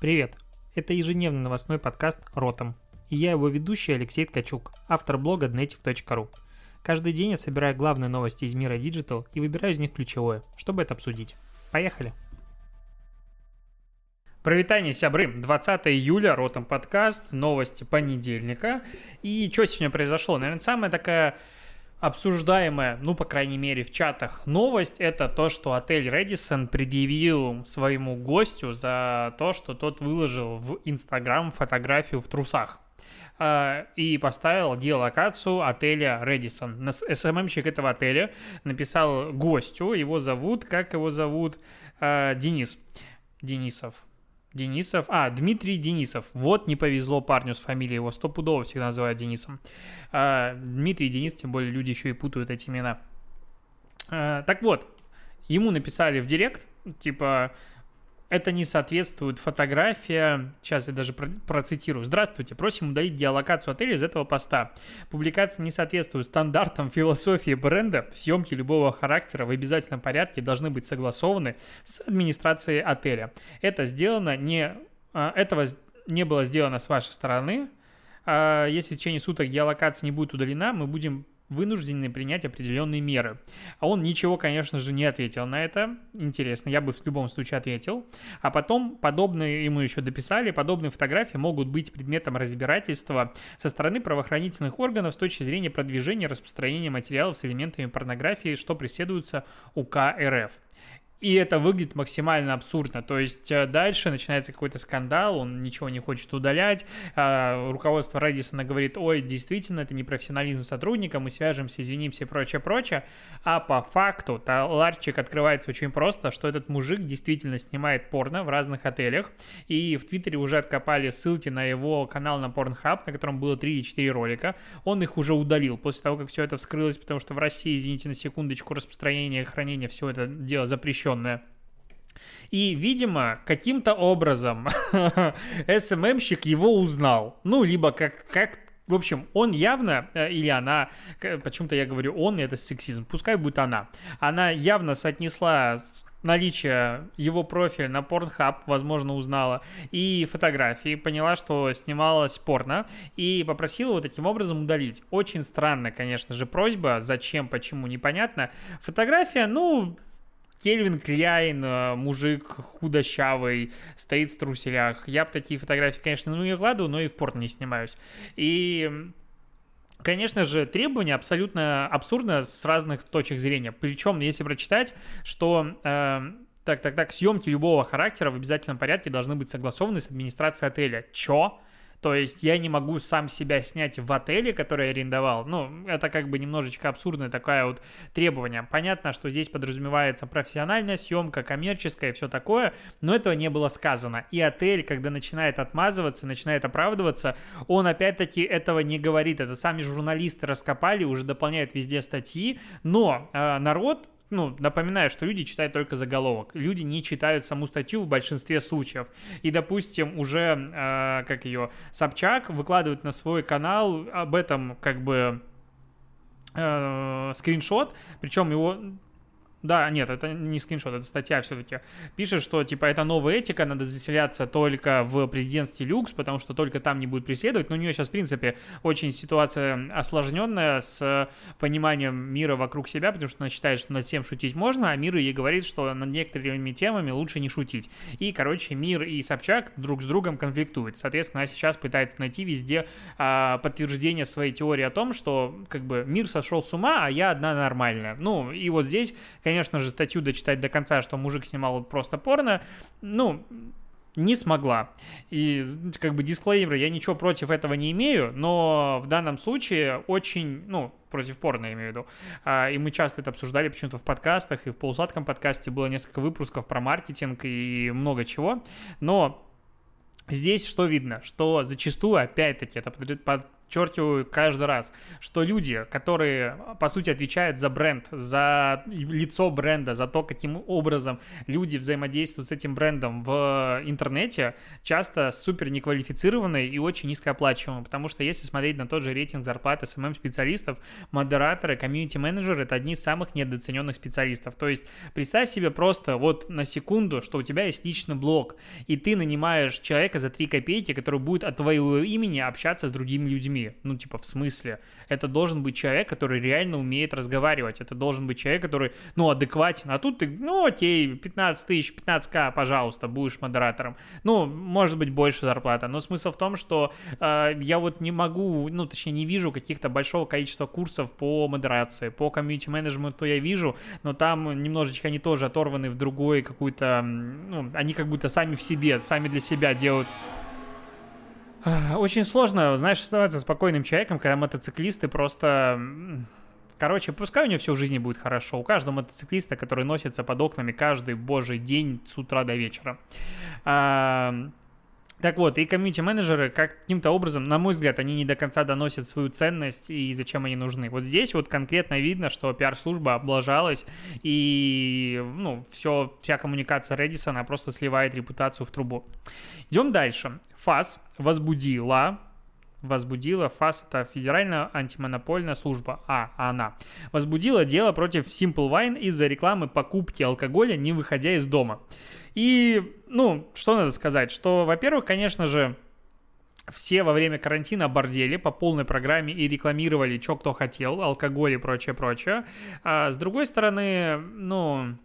Привет! Это ежедневный новостной подкаст «Ротом». И я его ведущий Алексей Ткачук, автор блога dnetiv.ru. Каждый день я собираю главные новости из мира Digital и выбираю из них ключевое, чтобы это обсудить. Поехали! Провитание, сябры. 20 июля, Ротом подкаст, новости понедельника. И что сегодня произошло? Наверное, самая такая обсуждаемая, ну, по крайней мере, в чатах новость, это то, что отель Редисон предъявил своему гостю за то, что тот выложил в Инстаграм фотографию в трусах а, и поставил геолокацию отеля Редисон. СММщик этого отеля написал гостю, его зовут, как его зовут, а, Денис. Денисов. Денисов. А, Дмитрий Денисов. Вот не повезло парню с фамилией, его стопудово всегда называют Денисом. А, Дмитрий Денис, тем более люди еще и путают эти имена. А, так вот, ему написали в директ, типа, это не соответствует фотография. Сейчас я даже процитирую. Здравствуйте, просим удалить геолокацию отеля из этого поста. Публикация не соответствует стандартам философии бренда. Съемки любого характера в обязательном порядке должны быть согласованы с администрацией отеля. Это сделано не... А, этого не было сделано с вашей стороны. А, если в течение суток геолокация не будет удалена, мы будем вынуждены принять определенные меры. А он ничего, конечно же, не ответил на это. Интересно, я бы в любом случае ответил. А потом подобные ему еще дописали, подобные фотографии могут быть предметом разбирательства со стороны правоохранительных органов с точки зрения продвижения распространения материалов с элементами порнографии, что преследуется УК РФ и это выглядит максимально абсурдно. То есть э, дальше начинается какой-то скандал, он ничего не хочет удалять, а, руководство Редисона говорит, ой, действительно, это не профессионализм сотрудника, мы свяжемся, извинимся и прочее, прочее. А по факту ларчик открывается очень просто, что этот мужик действительно снимает порно в разных отелях, и в Твиттере уже откопали ссылки на его канал на Pornhub, на котором было 3 или 4 ролика. Он их уже удалил после того, как все это вскрылось, потому что в России, извините на секундочку, распространение и хранение всего это дело запрещено запрещенная. И, видимо, каким-то образом СММщик его узнал. Ну, либо как, как в общем, он явно, э, или она, почему-то я говорю он, это сексизм, пускай будет она, она явно соотнесла наличие его профиля на Pornhub, возможно, узнала, и фотографии, поняла, что снималась порно, и попросила его таким образом удалить. Очень странно, конечно же, просьба, зачем, почему, непонятно. Фотография, ну, Кельвин Кляйн, э, мужик худощавый, стоит в труселях. Я бы такие фотографии, конечно, ну не вкладываю, но и в порт не снимаюсь. И Конечно же, требования абсолютно абсурдно с разных точек зрения. Причем, если прочитать, что э, так, так, так, съемки любого характера в обязательном порядке должны быть согласованы с администрацией отеля. Чё? То есть я не могу сам себя снять в отеле, который я арендовал. Ну, это как бы немножечко абсурдное такое вот требование. Понятно, что здесь подразумевается профессиональная съемка, коммерческая и все такое, но этого не было сказано. И отель, когда начинает отмазываться, начинает оправдываться, он опять-таки этого не говорит. Это сами журналисты раскопали, уже дополняют везде статьи, но э, народ ну, напоминаю, что люди читают только заголовок. Люди не читают саму статью в большинстве случаев. И, допустим, уже, э, как ее, Собчак выкладывает на свой канал об этом, как бы, э, скриншот, причем его да, нет, это не скриншот, это статья все-таки. Пишет, что, типа, это новая этика, надо заселяться только в президентстве люкс, потому что только там не будет преследовать. Но у нее сейчас, в принципе, очень ситуация осложненная с пониманием мира вокруг себя, потому что она считает, что над всем шутить можно, а мир ей говорит, что над некоторыми темами лучше не шутить. И, короче, мир и Собчак друг с другом конфликтуют. Соответственно, она сейчас пытается найти везде а, подтверждение своей теории о том, что, как бы, мир сошел с ума, а я одна нормальная. Ну, и вот здесь, конечно, конечно же, статью дочитать до конца, что мужик снимал просто порно, ну, не смогла. И как бы дисклеймер, я ничего против этого не имею, но в данном случае очень, ну, против порно, я имею в виду. А, и мы часто это обсуждали почему-то в подкастах, и в полусладком подкасте было несколько выпусков про маркетинг и много чего. Но Здесь что видно? Что зачастую, опять-таки, это его каждый раз, что люди, которые, по сути, отвечают за бренд, за лицо бренда, за то, каким образом люди взаимодействуют с этим брендом в интернете, часто супер неквалифицированные и очень низкооплачиваемые, потому что если смотреть на тот же рейтинг зарплаты СММ-специалистов, модераторы, комьюнити-менеджеры — это одни из самых недооцененных специалистов. То есть представь себе просто вот на секунду, что у тебя есть личный блог, и ты нанимаешь человека за 3 копейки, который будет от твоего имени общаться с другими людьми. Ну, типа, в смысле? Это должен быть человек, который реально умеет разговаривать. Это должен быть человек, который, ну, адекватен. А тут ты, ну, окей, 15 тысяч, 15к, пожалуйста, будешь модератором. Ну, может быть, больше зарплата. Но смысл в том, что э, я вот не могу, ну, точнее, не вижу каких-то большого количества курсов по модерации, по комьюнити-менеджменту я вижу, но там немножечко они тоже оторваны в другой какую-то, ну, они как будто сами в себе, сами для себя делают очень сложно, знаешь, оставаться спокойным человеком, когда мотоциклисты просто... Короче, пускай у него все в жизни будет хорошо. У каждого мотоциклиста, который носится под окнами каждый божий день с утра до вечера. Так вот, и комьюнити-менеджеры каким-то образом, на мой взгляд, они не до конца доносят свою ценность и зачем они нужны. Вот здесь вот конкретно видно, что пиар-служба облажалась, и, ну, все, вся коммуникация Redis, она просто сливает репутацию в трубу. Идем дальше. ФАС возбудила возбудила ФАС, это Федеральная антимонопольная служба, а, она, возбудила дело против Simple Wine из-за рекламы покупки алкоголя, не выходя из дома. И, ну, что надо сказать, что, во-первых, конечно же, все во время карантина бордели по полной программе и рекламировали, что кто хотел, алкоголь и прочее, прочее. А с другой стороны, ну,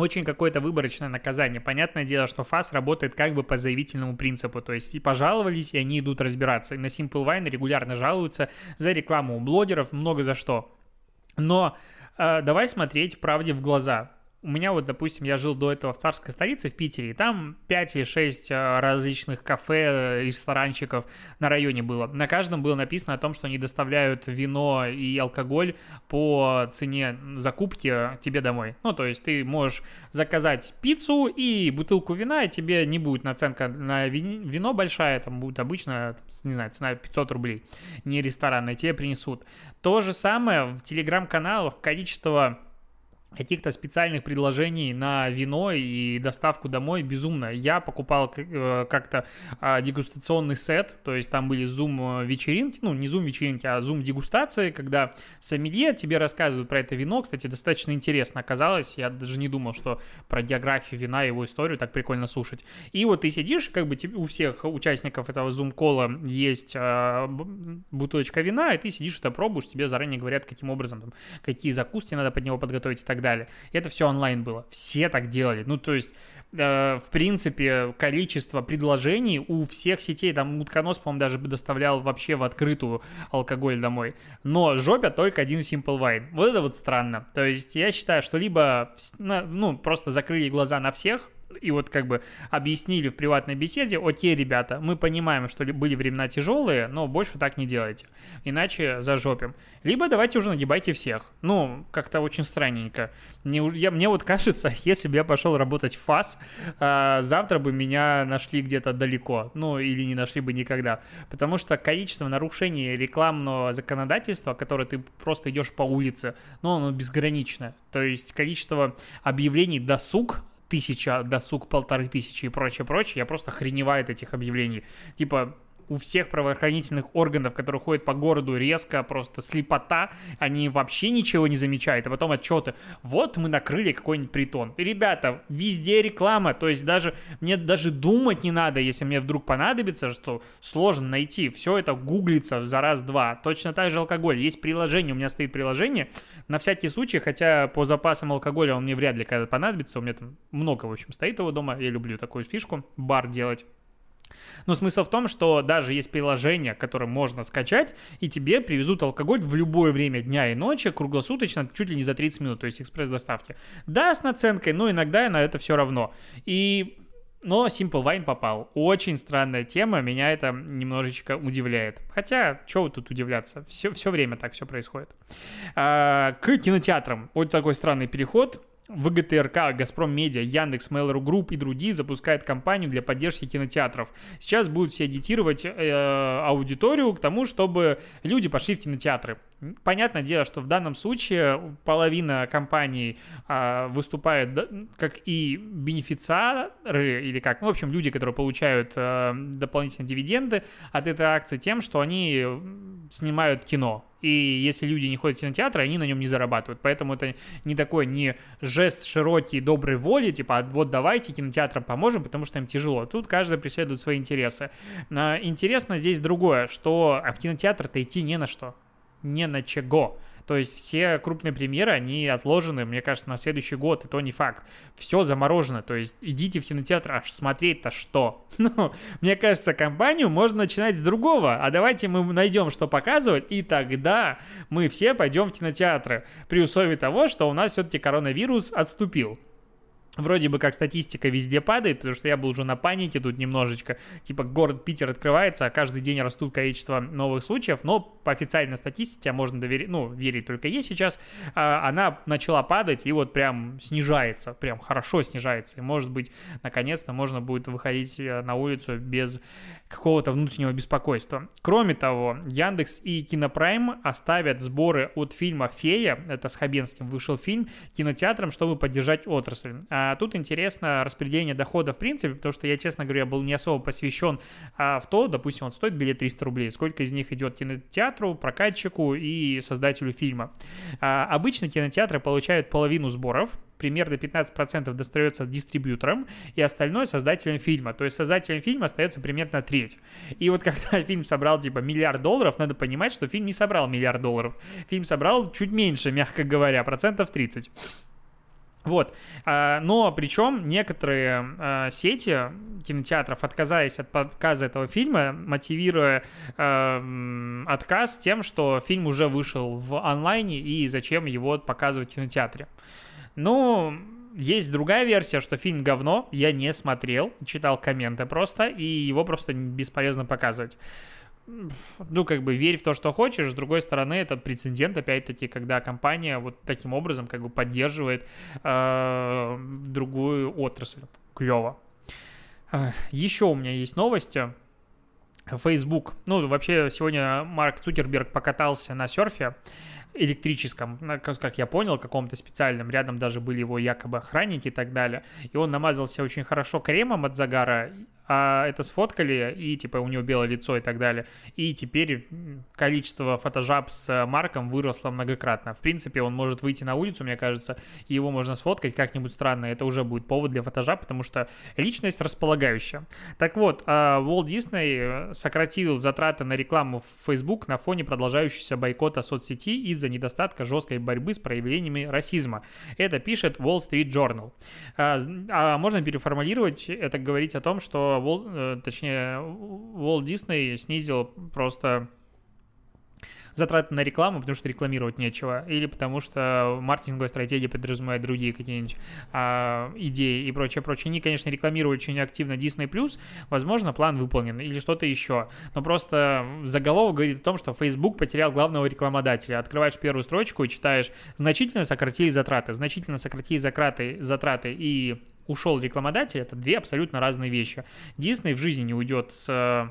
очень какое-то выборочное наказание. Понятное дело, что ФАС работает как бы по заявительному принципу, то есть и пожаловались, и они идут разбираться. И на Simple Wine регулярно жалуются за рекламу у блогеров, много за что. Но э, давай смотреть правде в глаза у меня вот, допустим, я жил до этого в царской столице в Питере, и там 5 или 6 э, различных кафе, ресторанчиков на районе было. На каждом было написано о том, что они доставляют вино и алкоголь по цене закупки тебе домой. Ну, то есть ты можешь заказать пиццу и бутылку вина, и тебе не будет наценка на вино большая, там будет обычно, не знаю, цена 500 рублей, не ресторанная, тебе принесут. То же самое в телеграм-каналах количество каких-то специальных предложений на вино и доставку домой безумно. Я покупал э, как-то а, дегустационный сет, то есть там были зум-вечеринки, ну, не зум-вечеринки, а зум-дегустации, когда сомелье тебе рассказывают про это вино. Кстати, достаточно интересно оказалось. Я даже не думал, что про географию вина, его историю так прикольно слушать. И вот ты сидишь, как бы у всех участников этого зум-кола есть а, бутылочка вина, и ты сидишь это пробуешь, тебе заранее говорят, каким образом, там, какие закуски надо под него подготовить и так так далее. Это все онлайн было. Все так делали. Ну, то есть, э, в принципе, количество предложений у всех сетей, там утконос, по-моему, даже доставлял вообще в открытую алкоголь домой. Но жопя только один Simple Wine. Вот это вот странно. То есть, я считаю, что либо, ну, просто закрыли глаза на всех, и вот как бы объяснили в приватной беседе, окей, ребята, мы понимаем, что были времена тяжелые, но больше так не делайте, иначе зажопим. Либо давайте уже нагибайте всех. Ну, как-то очень странненько. Мне, я, мне вот кажется, если бы я пошел работать в ФАС, э, завтра бы меня нашли где-то далеко, ну, или не нашли бы никогда. Потому что количество нарушений рекламного законодательства, которое ты просто идешь по улице, ну, оно безграничное. То есть количество объявлений досуг тысяча, досуг полторы тысячи и прочее, прочее, я просто охреневаю от этих объявлений. Типа, у всех правоохранительных органов, которые ходят по городу резко, просто слепота, они вообще ничего не замечают, а потом отчеты, вот мы накрыли какой-нибудь притон. И, ребята, везде реклама, то есть даже мне даже думать не надо, если мне вдруг понадобится, что сложно найти, все это гуглится за раз-два. Точно так же алкоголь, есть приложение, у меня стоит приложение, на всякий случай, хотя по запасам алкоголя он мне вряд ли когда понадобится, у меня там много, в общем, стоит его дома, я люблю такую фишку, бар делать. Но смысл в том, что даже есть приложение, которое можно скачать, и тебе привезут алкоголь в любое время дня и ночи, круглосуточно, чуть ли не за 30 минут, то есть экспресс-доставки. Да, с наценкой, но иногда на это все равно. И но Simple Wine попал. Очень странная тема, меня это немножечко удивляет. Хотя, что тут удивляться? Все, все время так все происходит. А, к кинотеатрам. Вот такой странный переход. ВГТРК, Газпром Медиа, Яндекс, Mail.ru Group и другие запускают кампанию для поддержки кинотеатров. Сейчас будут все агитировать э, аудиторию к тому, чтобы люди пошли в кинотеатры. Понятное дело, что в данном случае половина компаний э, выступает как и бенефициары, или как, ну, в общем, люди, которые получают э, дополнительные дивиденды от этой акции тем, что они снимают кино. И если люди не ходят в кинотеатры, они на нем не зарабатывают. Поэтому это не такой не жест широкий доброй воли, типа «А вот давайте кинотеатрам поможем, потому что им тяжело. Тут каждый преследует свои интересы. Интересно здесь другое, что в кинотеатр-то идти не на что. Не на чего. То есть все крупные премьеры, они отложены, мне кажется, на следующий год, и то не факт. Все заморожено, то есть идите в кинотеатр, аж смотреть-то что? Ну, мне кажется, компанию можно начинать с другого, а давайте мы найдем, что показывать, и тогда мы все пойдем в кинотеатры, при условии того, что у нас все-таки коронавирус отступил. Вроде бы как статистика везде падает, потому что я был уже на панике тут немножечко. Типа город Питер открывается, а каждый день растут количество новых случаев, но по официальной статистике, а можно доверить, ну, верить только ей сейчас, а, она начала падать и вот прям снижается, прям хорошо снижается. И может быть, наконец-то можно будет выходить э, на улицу без какого-то внутреннего беспокойства. Кроме того, Яндекс и Кинопрайм оставят сборы от фильма «Фея», это с Хабенским вышел фильм, кинотеатрам, чтобы поддержать отрасль. А тут интересно распределение дохода в принципе, потому что я, честно говоря, был не особо посвящен а, в то, допустим, он стоит билет 300 рублей, сколько из них идет кинотеатру, прокатчику и создателю фильма. А, обычно кинотеатры получают половину сборов, примерно 15% достается дистрибьюторам, и остальное создателям фильма. То есть создателям фильма остается примерно треть. И вот когда фильм собрал типа миллиард долларов, надо понимать, что фильм не собрал миллиард долларов. Фильм собрал чуть меньше, мягко говоря, процентов 30. Вот, а, но причем некоторые а, сети кинотеатров, отказались от показа этого фильма, мотивируя а, отказ тем, что фильм уже вышел в онлайне и зачем его показывать в кинотеатре. Ну, есть другая версия, что фильм говно, я не смотрел, читал комменты просто, и его просто бесполезно показывать ну, как бы верь в то, что хочешь. С другой стороны, это прецедент, опять-таки, когда компания вот таким образом как бы поддерживает э, другую отрасль. Клево. Э, еще у меня есть новости. Facebook. Ну, вообще, сегодня Марк Цукерберг покатался на серфе электрическом, как я понял, каком-то специальном, рядом даже были его якобы охранники и так далее, и он намазался очень хорошо кремом от загара, а это сфоткали, и типа у него белое лицо и так далее. И теперь количество фотожаб с Марком выросло многократно. В принципе, он может выйти на улицу, мне кажется, и его можно сфоткать как-нибудь странно. Это уже будет повод для фотожаб, потому что личность располагающая. Так вот, Walt Disney сократил затраты на рекламу в Facebook на фоне продолжающегося бойкота соцсети из-за недостатка жесткой борьбы с проявлениями расизма. Это пишет Wall Street Journal. А, а можно переформулировать это говорить о том, что Walt, э, точнее, Walt Disney снизил просто затраты на рекламу, потому что рекламировать нечего, или потому что маркетинговая стратегия подразумевает другие какие-нибудь а, идеи и прочее, прочее. Они, конечно, рекламируют очень активно Disney+, возможно, план выполнен, или что-то еще. Но просто заголовок говорит о том, что Facebook потерял главного рекламодателя. Открываешь первую строчку и читаешь «значительно сократили затраты», «значительно сократили затраты, затраты и ушел рекламодатель, это две абсолютно разные вещи. Disney в жизни не уйдет с э,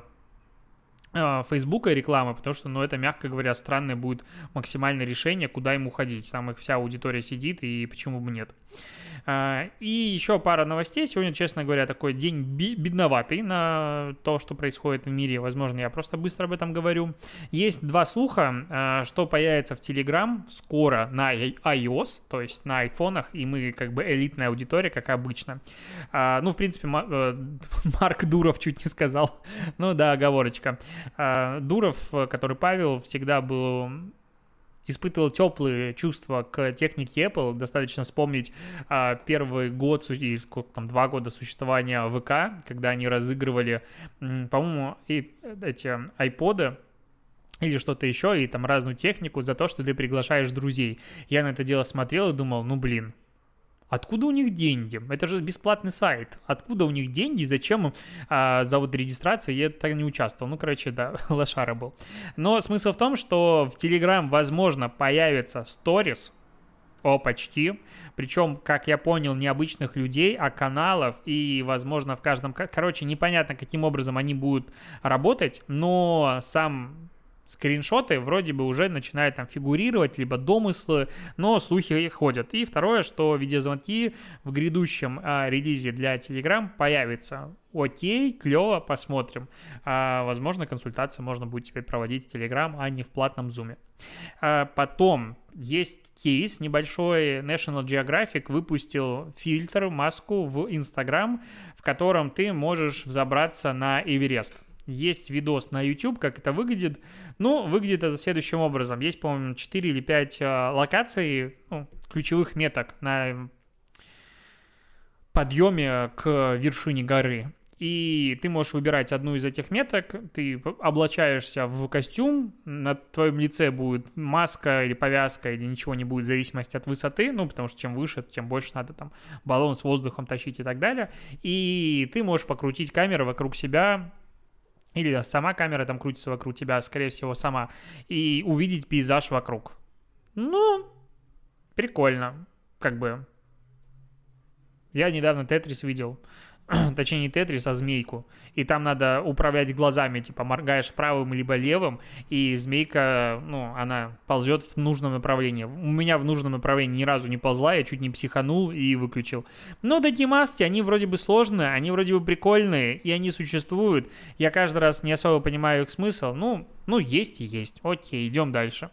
Фейсбука рекламы, потому что, ну, это, мягко говоря, странное будет максимальное решение, куда ему ходить. Там их вся аудитория сидит, и почему бы нет. А, и еще пара новостей. Сегодня, честно говоря, такой день бедноватый на то, что происходит в мире. Возможно, я просто быстро об этом говорю. Есть два слуха, а, что появится в Telegram скоро на iOS, то есть на айфонах, и мы как бы элитная аудитория, как обычно. Ну, в принципе, э, Марк Дуров чуть не сказал. Ну да, оговорочка. Дуров, который Павел, всегда был испытывал теплые чувства к технике Apple. Достаточно вспомнить а, первый год и сколько там два года существования ВК, когда они разыгрывали, по-моему, и эти айподы или что-то еще, и там разную технику за то, что ты приглашаешь друзей. Я на это дело смотрел и думал, ну блин, Откуда у них деньги? Это же бесплатный сайт. Откуда у них деньги? Зачем а, за вот регистрацией я так не участвовал? Ну, короче, да, лошара был. Но смысл в том, что в Telegram, возможно, появится Stories, О, почти. Причем, как я понял, не обычных людей, а каналов. И, возможно, в каждом... Короче, непонятно, каким образом они будут работать, но сам скриншоты вроде бы уже начинают там фигурировать, либо домыслы, но слухи ходят. И второе, что видеозвонки в грядущем а, релизе для Telegram появятся. Окей, клево, посмотрим. А, возможно, консультации можно будет теперь проводить в Telegram, а не в платном Zoom. А, потом есть кейс небольшой. National Geographic выпустил фильтр, маску в Instagram, в котором ты можешь взобраться на Эверест. Есть видос на YouTube, как это выглядит. Ну, выглядит это следующим образом. Есть, по-моему, 4 или 5 а, локаций, ну, ключевых меток на подъеме к вершине горы. И ты можешь выбирать одну из этих меток, ты облачаешься в костюм, на твоем лице будет маска или повязка, или ничего не будет в зависимости от высоты, ну, потому что чем выше, тем больше надо там баллон с воздухом тащить и так далее. И ты можешь покрутить камеру вокруг себя, или сама камера там крутится вокруг тебя, скорее всего, сама, и увидеть пейзаж вокруг. Ну, прикольно, как бы. Я недавно Тетрис видел. точнее не Тетрис, а змейку. И там надо управлять глазами, типа моргаешь правым либо левым, и змейка, ну, она ползет в нужном направлении. У меня в нужном направлении ни разу не ползла, я чуть не психанул и выключил. Но такие маски, они вроде бы сложные, они вроде бы прикольные, и они существуют. Я каждый раз не особо понимаю их смысл. Ну, ну есть и есть. Окей, идем дальше.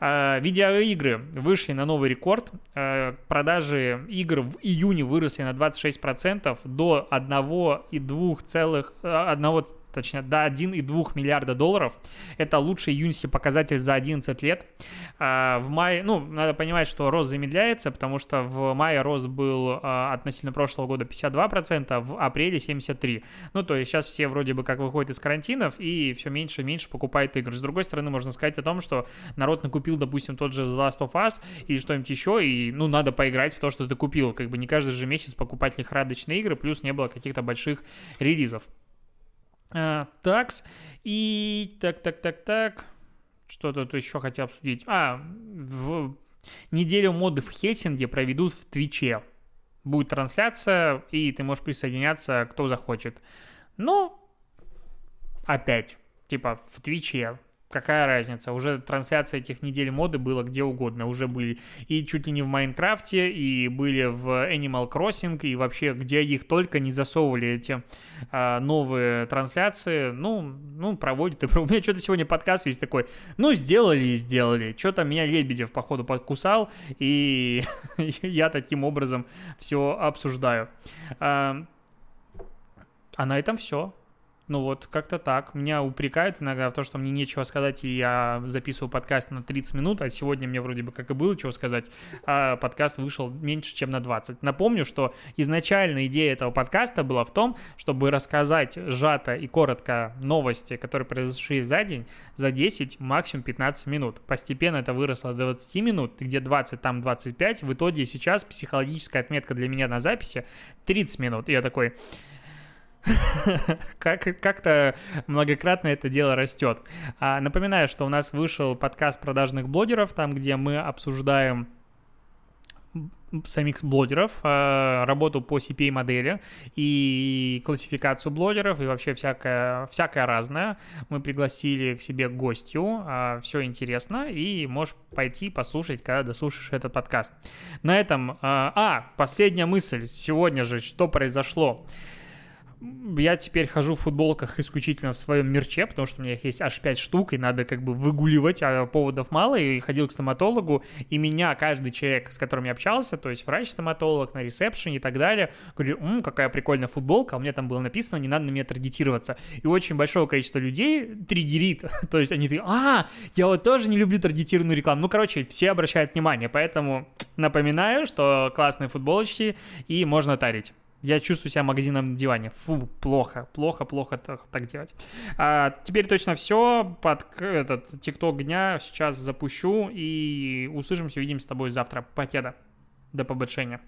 А, видеоигры вышли на новый рекорд. А, продажи игр в июне выросли на 26% до 1,2 целых, 1 точнее, до 1,2 миллиарда долларов. Это лучший июньский показатель за 11 лет. А, в мае, ну, надо понимать, что рост замедляется, потому что в мае рост был а, относительно прошлого года 52%, в апреле 73%. Ну, то есть сейчас все вроде бы как выходят из карантинов и все меньше и меньше покупают игры. С другой стороны, можно сказать о том, что народ накупил, допустим, тот же The Last of Us или что-нибудь еще, и, ну, надо поиграть в то, что ты купил. Как бы не каждый же месяц покупать лихорадочные игры, плюс не было каких-то больших релизов. А, такс. И так, так, так, так. Что тут еще хотел обсудить? А, в неделю моды в Хельсинге проведут в Твиче. Будет трансляция, и ты можешь присоединяться, кто захочет. Ну, опять, типа в Твиче какая разница? Уже трансляция этих недель моды было где угодно. Уже были и чуть ли не в Майнкрафте, и были в Animal Crossing, и вообще где их только не засовывали эти а, новые трансляции. Ну, ну, проводят. И У меня что-то сегодня подкаст весь такой, ну, сделали и сделали. Что-то меня Лебедев, походу, подкусал, и я таким образом все обсуждаю. А, а на этом все. Ну вот, как-то так. Меня упрекают иногда в том, что мне нечего сказать, и я записываю подкаст на 30 минут, а сегодня мне вроде бы как и было чего сказать, а подкаст вышел меньше, чем на 20. Напомню, что изначально идея этого подкаста была в том, чтобы рассказать сжато и коротко новости, которые произошли за день, за 10, максимум 15 минут. Постепенно это выросло до 20 минут, где 20, там 25. В итоге сейчас психологическая отметка для меня на записи 30 минут. И я такой, как, как-то многократно это дело растет. А, напоминаю, что у нас вышел подкаст продажных блогеров, там, где мы обсуждаем самих блогеров, а, работу по CPA-модели и классификацию блогеров и вообще всякое, всякое разное. Мы пригласили к себе гостю, а, все интересно, и можешь пойти послушать, когда дослушаешь этот подкаст. На этом... А, последняя мысль сегодня же, что произошло я теперь хожу в футболках исключительно в своем мерче, потому что у меня их есть аж 5 штук, и надо как бы выгуливать, а поводов мало, и ходил к стоматологу, и меня каждый человек, с которым я общался, то есть врач-стоматолог на ресепшене и так далее, говорит, м какая прикольная футболка, а у меня там было написано, не надо на меня таргетироваться. И очень большое количество людей триггерит, то есть они такие, а, я вот тоже не люблю таргетированную рекламу. Ну, короче, все обращают внимание, поэтому напоминаю, что классные футболочки, и можно тарить. Я чувствую себя магазином на диване. Фу, плохо, плохо, плохо так, так делать. А, теперь точно все. Под этот ТикТок дня сейчас запущу и услышимся, увидимся с тобой завтра. Покеда. До побочения.